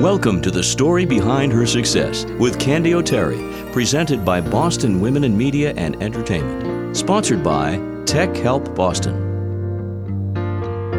Welcome to the story behind her success with Candy O'Terry, presented by Boston Women in Media and Entertainment. Sponsored by Tech Help Boston.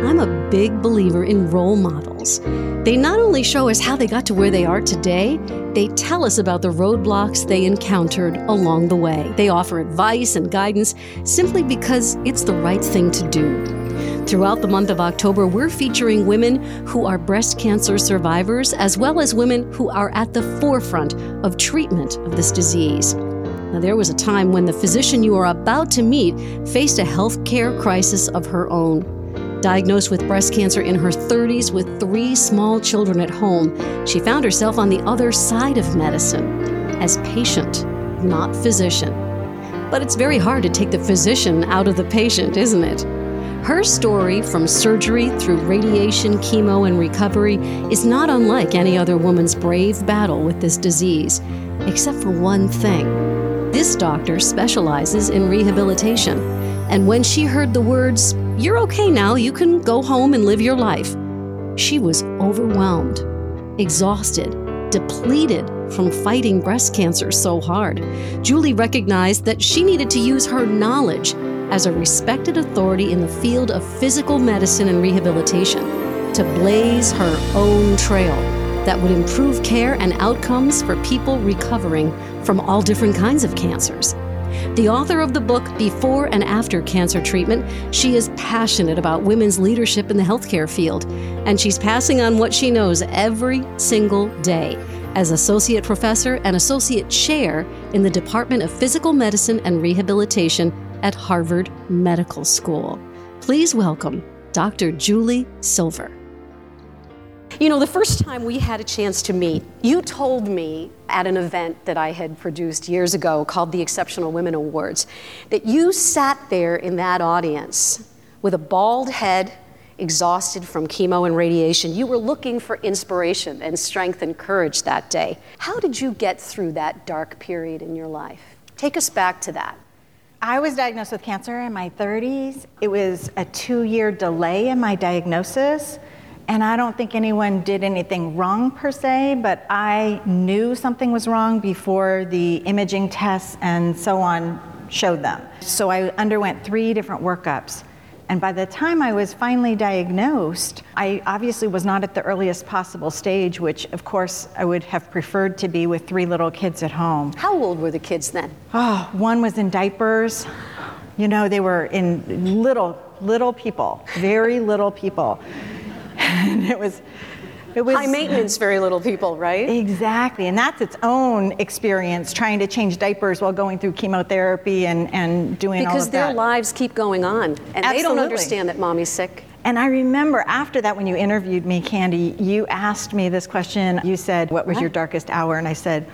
I'm a big believer in role models. They not only show us how they got to where they are today, they tell us about the roadblocks they encountered along the way. They offer advice and guidance simply because it's the right thing to do. Throughout the month of October, we're featuring women who are breast cancer survivors, as well as women who are at the forefront of treatment of this disease. Now, there was a time when the physician you are about to meet faced a health care crisis of her own. Diagnosed with breast cancer in her 30s with three small children at home, she found herself on the other side of medicine as patient, not physician. But it's very hard to take the physician out of the patient, isn't it? Her story, from surgery through radiation, chemo, and recovery, is not unlike any other woman's brave battle with this disease, except for one thing. This doctor specializes in rehabilitation, and when she heard the words, You're okay now, you can go home and live your life, she was overwhelmed, exhausted, depleted from fighting breast cancer so hard. Julie recognized that she needed to use her knowledge as a respected authority in the field of physical medicine and rehabilitation to blaze her own trail that would improve care and outcomes for people recovering from all different kinds of cancers. The author of the book Before and After Cancer Treatment, she is passionate about women's leadership in the healthcare field, and she's passing on what she knows every single day as Associate Professor and Associate Chair in the Department of Physical Medicine and Rehabilitation at Harvard Medical School. Please welcome Dr. Julie Silver. You know, the first time we had a chance to meet, you told me at an event that I had produced years ago called the Exceptional Women Awards that you sat there in that audience with a bald head, exhausted from chemo and radiation. You were looking for inspiration and strength and courage that day. How did you get through that dark period in your life? Take us back to that. I was diagnosed with cancer in my 30s. It was a two year delay in my diagnosis. And I don't think anyone did anything wrong per se, but I knew something was wrong before the imaging tests and so on showed them. So I underwent three different workups. And by the time I was finally diagnosed, I obviously was not at the earliest possible stage, which of course I would have preferred to be with three little kids at home. How old were the kids then? Oh, one was in diapers. You know, they were in little, little people, very little people. and it was it was high maintenance, very little people, right? Exactly, and that's its own experience trying to change diapers while going through chemotherapy and, and doing because their that. lives keep going on, and Absolutely. they don't understand that mommy's sick. And I remember after that, when you interviewed me, Candy, you asked me this question. You said, "What was What? your darkest hour?" And I said.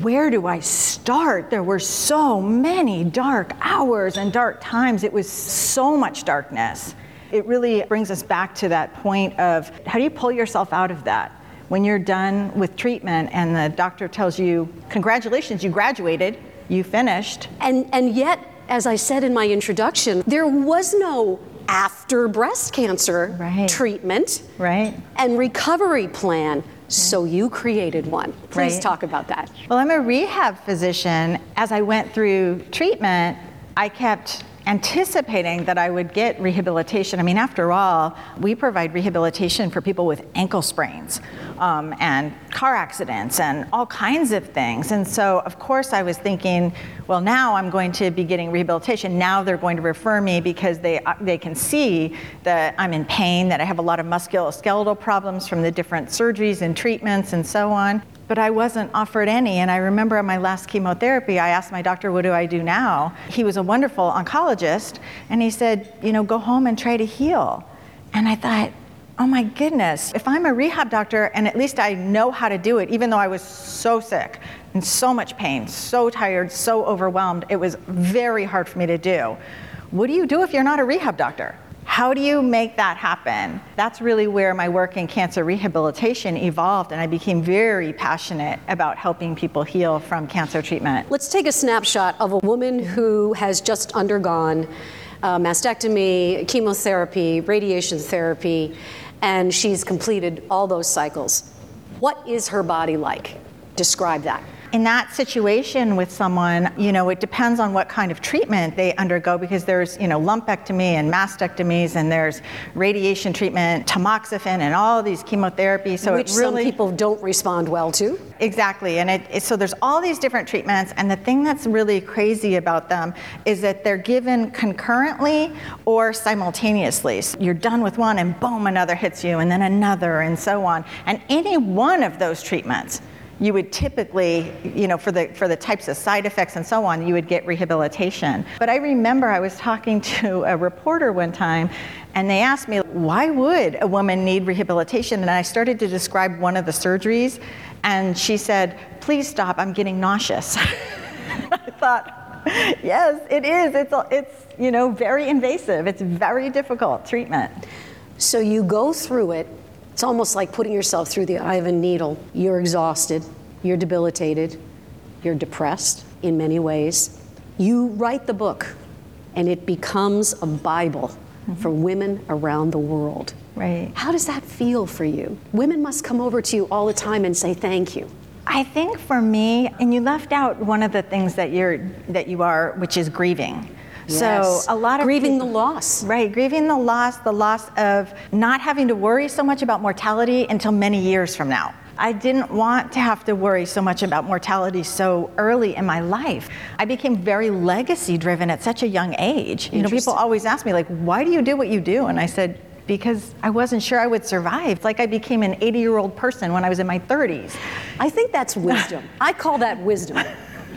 Where do I start? There were so many dark hours and dark times. It was so much darkness. It really brings us back to that point of how do you pull yourself out of that? When you're done with treatment and the doctor tells you, Congratulations, you graduated, you finished. And, and yet, as I said in my introduction, there was no after breast cancer Right. treatment Right? and recovery plan. So you created one. Please Right. talk about that. Well, I'm a rehab physician. As I went through treatment, I kept anticipating that I would get rehabilitation. I mean, after all, we provide rehabilitation for people with ankle sprains um, and car accidents and all kinds of things. And so, of course, I was thinking, well, now I'm going to be getting rehabilitation. Now they're going to refer me because they, uh, they can see that I'm in pain, that I have a lot of musculoskeletal problems from the different surgeries and treatments and so on but I wasn't offered any. And I remember on my last chemotherapy, I asked my doctor, What do I do now? He was a wonderful oncologist, and he said, You know, go home and try to heal. And I thought, Oh my goodness, if I'm a rehab doctor and at least I know how to do it, even though I was so sick, in so much pain, so tired, so overwhelmed, it was very hard for me to do. What do you do if you're not a rehab doctor? How do you make that happen? That's really where my work in cancer rehabilitation evolved, and I became very passionate about helping people heal from cancer treatment. Let's take a snapshot of a woman who has just undergone uh, mastectomy, chemotherapy, radiation therapy, and she's completed all those cycles. What is her body like? Describe that in that situation with someone, you know, it depends on what kind of treatment they undergo because there's, you know, lumpectomy and mastectomies and there's radiation treatment, tamoxifen, and all these chemotherapies. So Which really, some people don't respond well to. Exactly, and it, it, so there's all these different treatments, and the thing that's really crazy about them is that they're given concurrently or simultaneously. So you're done with one, and boom, another hits you, and then another, and so on. And any one of those treatments you would typically, you know, for the, for the types of side effects and so on, you would get rehabilitation. But I remember I was talking to a reporter one time and they asked me, why would a woman need rehabilitation? And I started to describe one of the surgeries and she said, please stop, I'm getting nauseous. I thought, yes, it is. It's, it's, you know, very invasive. It's very difficult treatment. So you go through it it's almost like putting yourself through the eye of a needle. You're exhausted, you're debilitated, you're depressed in many ways. You write the book, and it becomes a Bible mm-hmm. for women around the world. Right. How does that feel for you? Women must come over to you all the time and say thank you. I think for me, and you left out one of the things that you're that you are, which is grieving. Yes. So a lot of grieving people, the loss. Right, grieving the loss, the loss of not having to worry so much about mortality until many years from now. I didn't want to have to worry so much about mortality so early in my life. I became very legacy driven at such a young age. You know, people always ask me like, "Why do you do what you do?" And I said, because I wasn't sure I would survive. Like I became an 80 year old person when I was in my 30s. I think that's wisdom. I call that wisdom.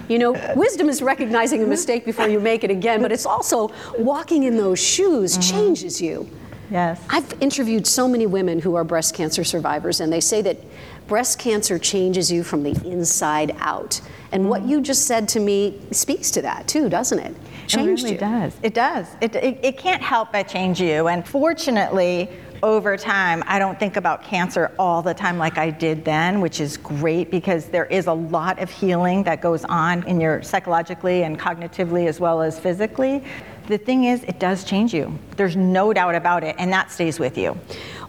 You know, wisdom is recognizing a mistake before you make it again, but it's also walking in those shoes mm-hmm. changes you. Yes. I've interviewed so many women who are breast cancer survivors, and they say that breast cancer changes you from the inside out. And what mm-hmm. you just said to me speaks to that too, doesn't it? Changed it really you. does. It does. It, it, it can't help but change you. And fortunately, over time, I don't think about cancer all the time like I did then, which is great because there is a lot of healing that goes on in your psychologically and cognitively as well as physically. The thing is, it does change you. There's no doubt about it, and that stays with you.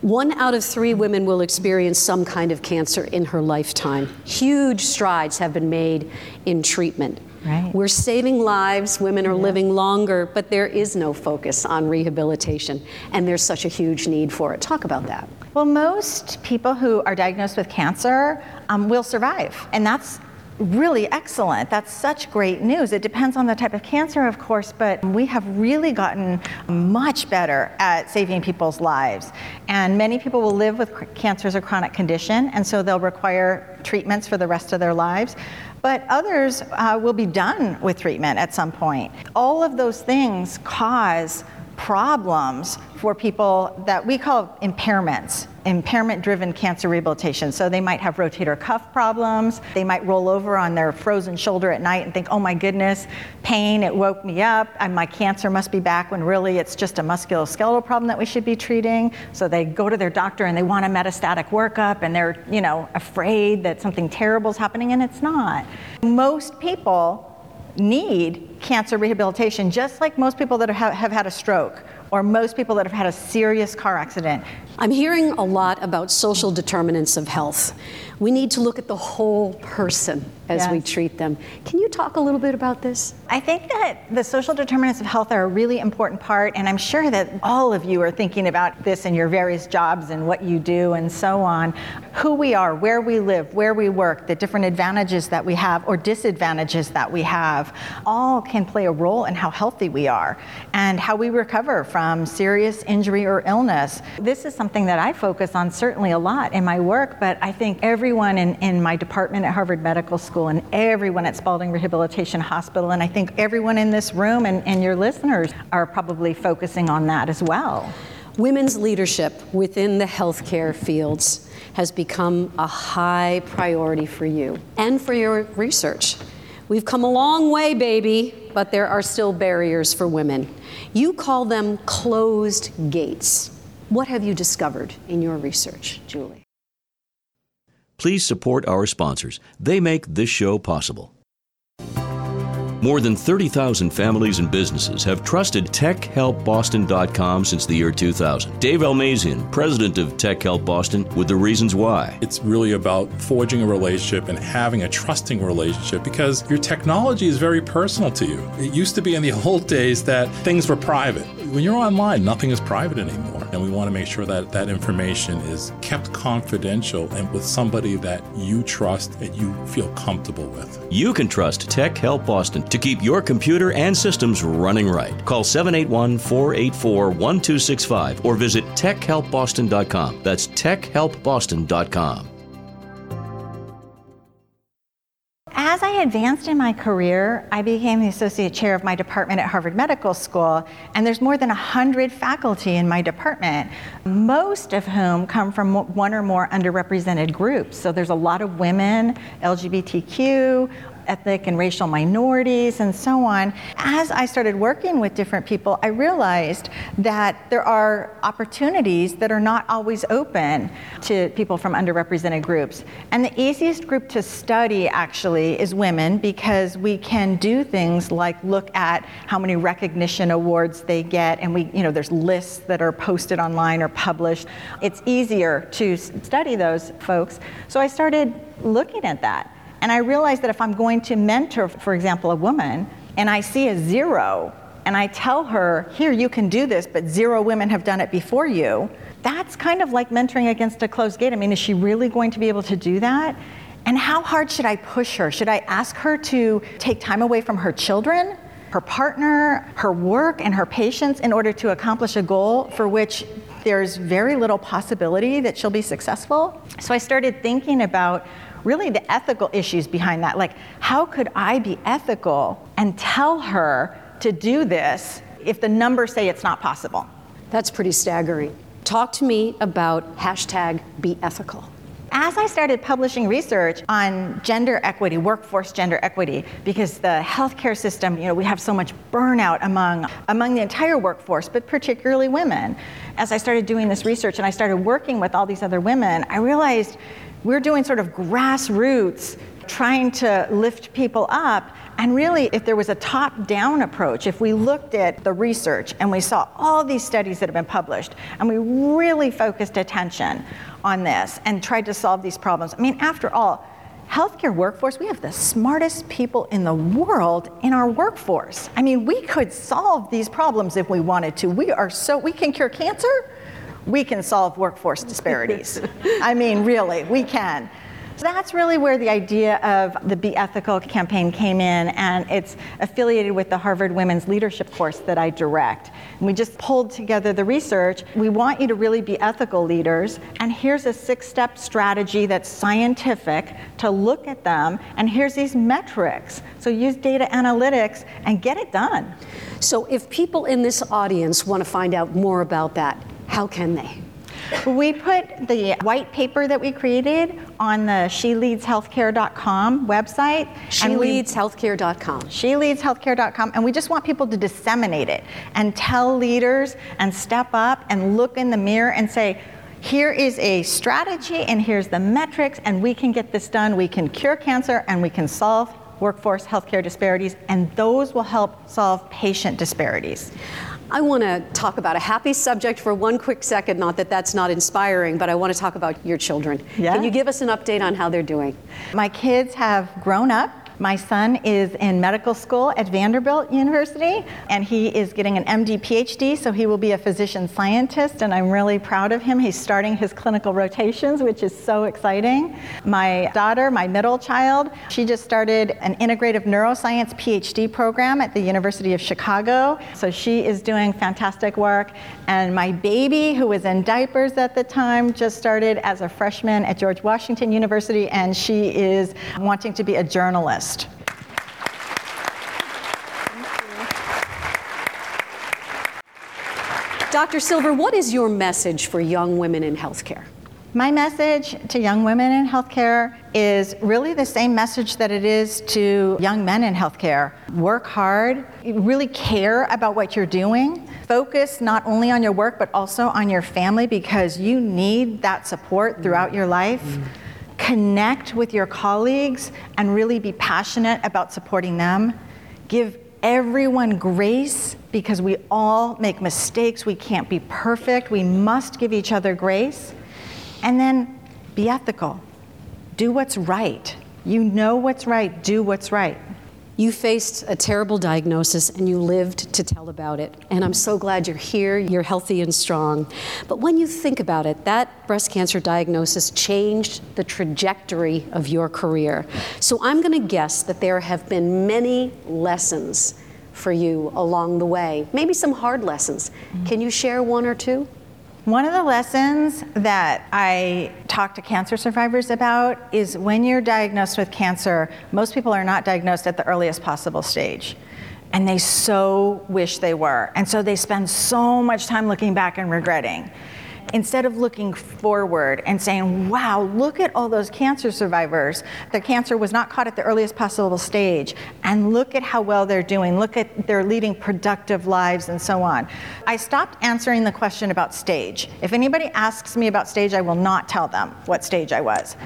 One out of three women will experience some kind of cancer in her lifetime. Huge strides have been made in treatment. Right. We're saving lives, women are yeah. living longer, but there is no focus on rehabilitation, and there's such a huge need for it. Talk about that. Well, most people who are diagnosed with cancer um, will survive, and that's really excellent. That's such great news. It depends on the type of cancer, of course, but we have really gotten much better at saving people's lives. And many people will live with cancer as a chronic condition, and so they'll require treatments for the rest of their lives but others uh, will be done with treatment at some point. All of those things cause problems for people that we call impairments, impairment driven cancer rehabilitation. So they might have rotator cuff problems, they might roll over on their frozen shoulder at night and think, oh my goodness, pain, it woke me up, and my cancer must be back when really it's just a musculoskeletal problem that we should be treating. So they go to their doctor and they want a metastatic workup and they're, you know, afraid that something terrible is happening and it's not. Most people need cancer rehabilitation, just like most people that have, have had a stroke or most people that have had a serious car accident. I'm hearing a lot about social determinants of health. We need to look at the whole person as yes. we treat them. Can you talk a little bit about this? I think that the social determinants of health are a really important part, and I'm sure that all of you are thinking about this in your various jobs and what you do and so on. Who we are, where we live, where we work, the different advantages that we have or disadvantages that we have, all can play a role in how healthy we are and how we recover from serious injury or illness. This is something that I focus on certainly a lot in my work, but I think everyone in, in my department at Harvard Medical School and everyone at Spaulding Rehabilitation Hospital. And I think everyone in this room and, and your listeners are probably focusing on that as well. Women's leadership within the healthcare fields has become a high priority for you and for your research. We've come a long way, baby, but there are still barriers for women. You call them closed gates. What have you discovered in your research, Julie? Please support our sponsors. They make this show possible. More than 30,000 families and businesses have trusted TechHelpBoston.com since the year 2000. Dave Almazian, president of Tech Help Boston, with the reasons why. It's really about forging a relationship and having a trusting relationship because your technology is very personal to you. It used to be in the old days that things were private. When you're online, nothing is private anymore. And we want to make sure that that information is kept confidential and with somebody that you trust and you feel comfortable with. You can trust Tech Help Boston to keep your computer and systems running right. Call 781 484 1265 or visit techhelpboston.com. That's techhelpboston.com. Advanced in my career, I became the associate chair of my department at Harvard Medical School, and there's more than 100 faculty in my department, most of whom come from one or more underrepresented groups. So there's a lot of women, LGBTQ, ethnic and racial minorities, and so on. As I started working with different people, I realized that there are opportunities that are not always open to people from underrepresented groups. And the easiest group to study actually is women because we can do things like look at how many recognition awards they get, and we, you know, there's lists that are posted online or published. It's easier to study those folks. So I started looking at that. And I realized that if I'm going to mentor, for example, a woman, and I see a zero, and I tell her, here, you can do this, but zero women have done it before you, that's kind of like mentoring against a closed gate. I mean, is she really going to be able to do that? And how hard should I push her? Should I ask her to take time away from her children, her partner, her work, and her patients in order to accomplish a goal for which there's very little possibility that she'll be successful? So I started thinking about really the ethical issues behind that. Like, how could I be ethical and tell her to do this if the numbers say it's not possible? That's pretty staggering. Talk to me about hashtag be ethical. As I started publishing research on gender equity, workforce gender equity, because the healthcare system, you know, we have so much burnout among, among the entire workforce, but particularly women. As I started doing this research and I started working with all these other women, I realized we're doing sort of grassroots, trying to lift people up. And really, if there was a top down approach, if we looked at the research and we saw all these studies that have been published, and we really focused attention on this and tried to solve these problems, I mean, after all, healthcare workforce, we have the smartest people in the world in our workforce. I mean, we could solve these problems if we wanted to. We are so, we can cure cancer we can solve workforce disparities. I mean, really, we can. So that's really where the idea of the Be Ethical campaign came in, and it's affiliated with the Harvard Women's Leadership course that I direct. And we just pulled together the research. We want you to really be ethical leaders, and here's a six step strategy that's scientific to look at them, and here's these metrics. So use data analytics and get it done. So if people in this audience want to find out more about that, how can they? We put the white paper that we created on the sheleadshealthcare.com website. Sheleadshealthcare.com. Sheleadshealthcare.com. And we just want people to disseminate it and tell leaders and step up and look in the mirror and say, here is a strategy and here's the metrics, and we can get this done. We can cure cancer and we can solve workforce healthcare disparities, and those will help solve patient disparities. I want to talk about a happy subject for one quick second. Not that that's not inspiring, but I want to talk about your children. Yeah. Can you give us an update on how they're doing? My kids have grown up my son is in medical school at Vanderbilt University, and he is getting an MD PhD, so he will be a physician scientist, and I'm really proud of him. He's starting his clinical rotations, which is so exciting. My daughter, my middle child, she just started an integrative neuroscience PhD program at the University of Chicago, so she is doing fantastic work. And my baby, who was in diapers at the time, just started as a freshman at George Washington University, and she is wanting to be a journalist. Dr. Silver, what is your message for young women in healthcare? My message to young women in healthcare is really the same message that it is to young men in healthcare. Work hard, really care about what you're doing. Focus not only on your work, but also on your family because you need that support throughout your life. Mm-hmm connect with your colleagues and really be passionate about supporting them. give everyone grace because we all make mistakes. We can't be perfect. We must give each other grace. And then be ethical. Do what's right. You know what's right, do what's right. You faced a terrible diagnosis and you lived to tell about it. And I'm so glad you're here, you're healthy and strong. But when you think about it, that breast cancer diagnosis changed the trajectory of your career. So I'm going to guess that there have been many lessons for you along the way, maybe some hard lessons. Can you share one or two? One of the lessons that I talk to cancer survivors about is when you're diagnosed with cancer, most people are not diagnosed at the earliest possible stage. And they so wish they were. And so they spend so much time looking back and regretting instead of looking forward and saying, wow, look at all those cancer survivors. The cancer was not caught at the earliest possible stage. And look at how well they're doing. Look at they're leading productive lives and so on. I stopped answering the question about stage. If anybody asks me about stage, I will not tell them what stage I was.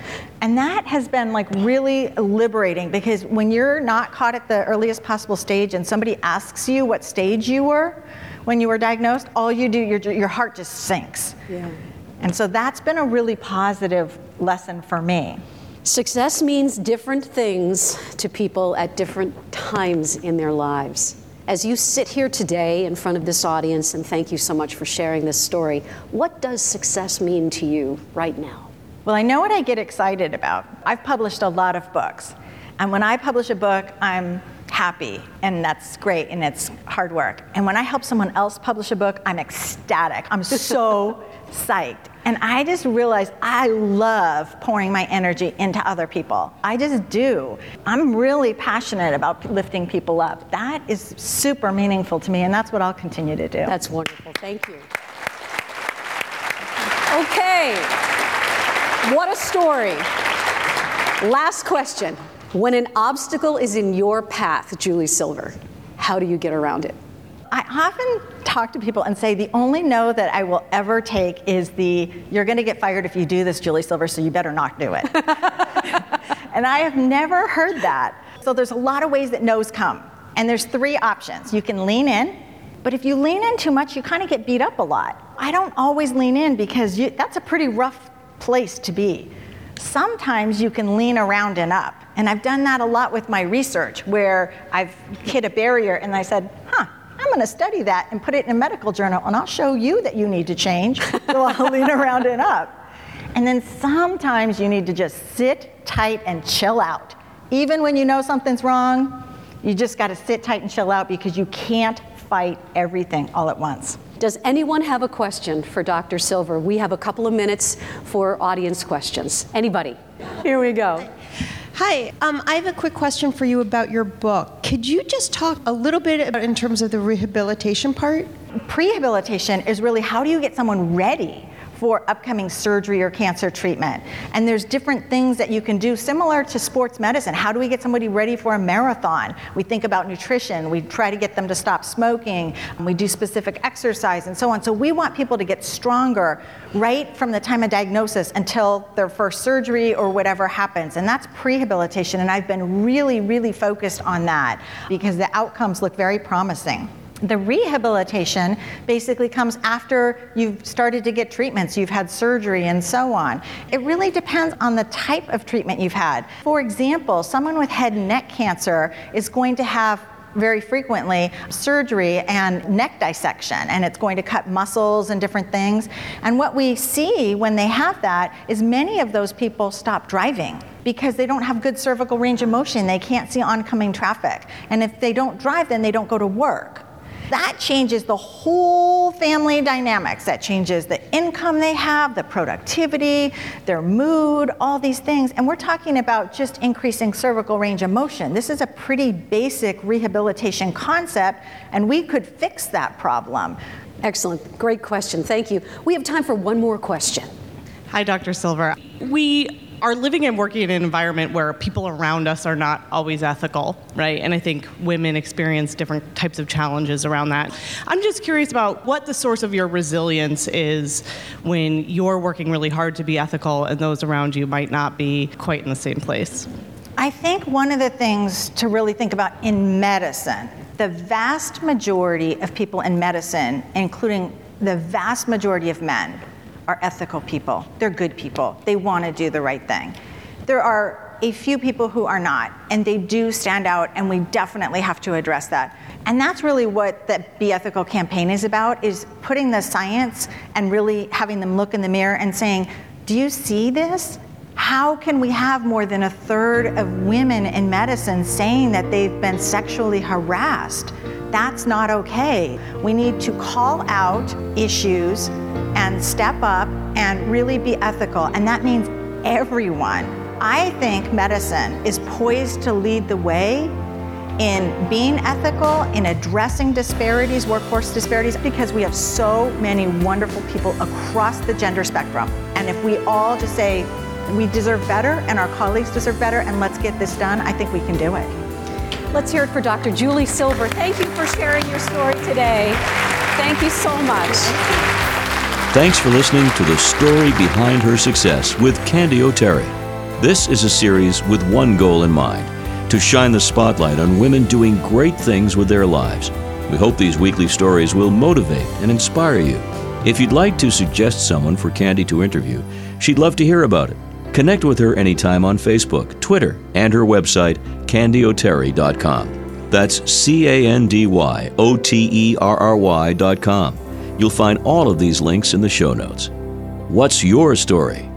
And that has been like really liberating because when you're not caught at the earliest possible stage and somebody asks you what stage you were, when you were diagnosed, all you do, your, your heart just sinks. Yeah. And so that's been a really positive lesson for me. Success means different things to people at different times in their lives. As you sit here today in front of this audience, and thank you so much for sharing this story, what does success mean to you right now? Well, I know what I get excited about. I've published a lot of books. And when I publish a book, I'm happy, and that's great, and it's hard work. And when I help someone else publish a book, I'm ecstatic. I'm so psyched. And I just realized I love pouring my energy into other people. I just do. I'm really passionate about lifting people up. That is super meaningful to me, and that's what I'll continue to do. That's wonderful. Thank you. Okay. What a story. Last question. When an obstacle is in your path, Julie Silver, how do you get around it? I often talk to people and say the only no that I will ever take is the you're going to get fired if you do this, Julie Silver, so you better not do it. and I have never heard that. So there's a lot of ways that no's come. And there's three options. You can lean in, but if you lean in too much, you kind of get beat up a lot. I don't always lean in because you, that's a pretty rough place to be. Sometimes you can lean around and up. And I've done that a lot with my research where I've hit a barrier and I said, huh, I'm going to study that and put it in a medical journal and I'll show you that you need to change. so I'll lean around and up. And then sometimes you need to just sit tight and chill out. Even when you know something's wrong, you just got to sit tight and chill out because you can't fight everything all at once. Does anyone have a question for Dr. Silver? We have a couple of minutes for audience questions. Anybody? Here we go. Hi, um, I have a quick question for you about your book. Could you just talk a little bit about in terms of the rehabilitation part? Prehabilitation is really how do you get someone ready for upcoming surgery or cancer treatment. And there's different things that you can do similar to sports medicine. How do we get somebody ready for a marathon? We think about nutrition, we try to get them to stop smoking, we do specific exercise and so on. So we want people to get stronger right from the time of diagnosis until their first surgery or whatever happens. And that's prehabilitation. And I've been really, really focused on that because the outcomes look very promising. The rehabilitation basically comes after you've started to get treatments, you've had surgery, and so on. It really depends on the type of treatment you've had. For example, someone with head and neck cancer is going to have very frequently surgery and neck dissection, and it's going to cut muscles and different things. And what we see when they have that is many of those people stop driving because they don't have good cervical range of motion. They can't see oncoming traffic. And if they don't drive, then they don't go to work. That changes the whole family dynamics. That changes the income they have, the productivity, their mood, all these things. And we're talking about just increasing cervical range of motion. This is a pretty basic rehabilitation concept, and we could fix that problem. Excellent. Great question. Thank you. We have time for one more question. Hi, Dr. Silver. We are living and working in an environment where people around us are not always ethical, right? And I think women experience different types of challenges around that. I'm just curious about what the source of your resilience is when you're working really hard to be ethical and those around you might not be quite in the same place. I think one of the things to really think about in medicine, the vast majority of people in medicine, including the vast majority of men, are ethical people. They're good people. They want to do the right thing. There are a few people who are not, and they do stand out, and we definitely have to address that. And that's really what the Be Ethical campaign is about, is putting the science and really having them look in the mirror and saying, do you see this? How can we have more than a third of women in medicine saying that they've been sexually harassed? That's not okay. We need to call out issues and step up and really be ethical. And that means everyone. I think medicine is poised to lead the way in being ethical, in addressing disparities, workforce disparities, because we have so many wonderful people across the gender spectrum. And if we all just say, we deserve better and our colleagues deserve better, and let's get this done, I think we can do it. Let's hear it for Dr. Julie Silver. Thank you for sharing your story today. Thank you so much. Thanks for listening to the story behind her success with Candy O'Terry. This is a series with one goal in mind to shine the spotlight on women doing great things with their lives. We hope these weekly stories will motivate and inspire you. If you'd like to suggest someone for Candy to interview, she'd love to hear about it. Connect with her anytime on Facebook, Twitter, and her website, candyoterry.com. That's C A N D Y O T E R R Y.com. You'll find all of these links in the show notes. What's your story?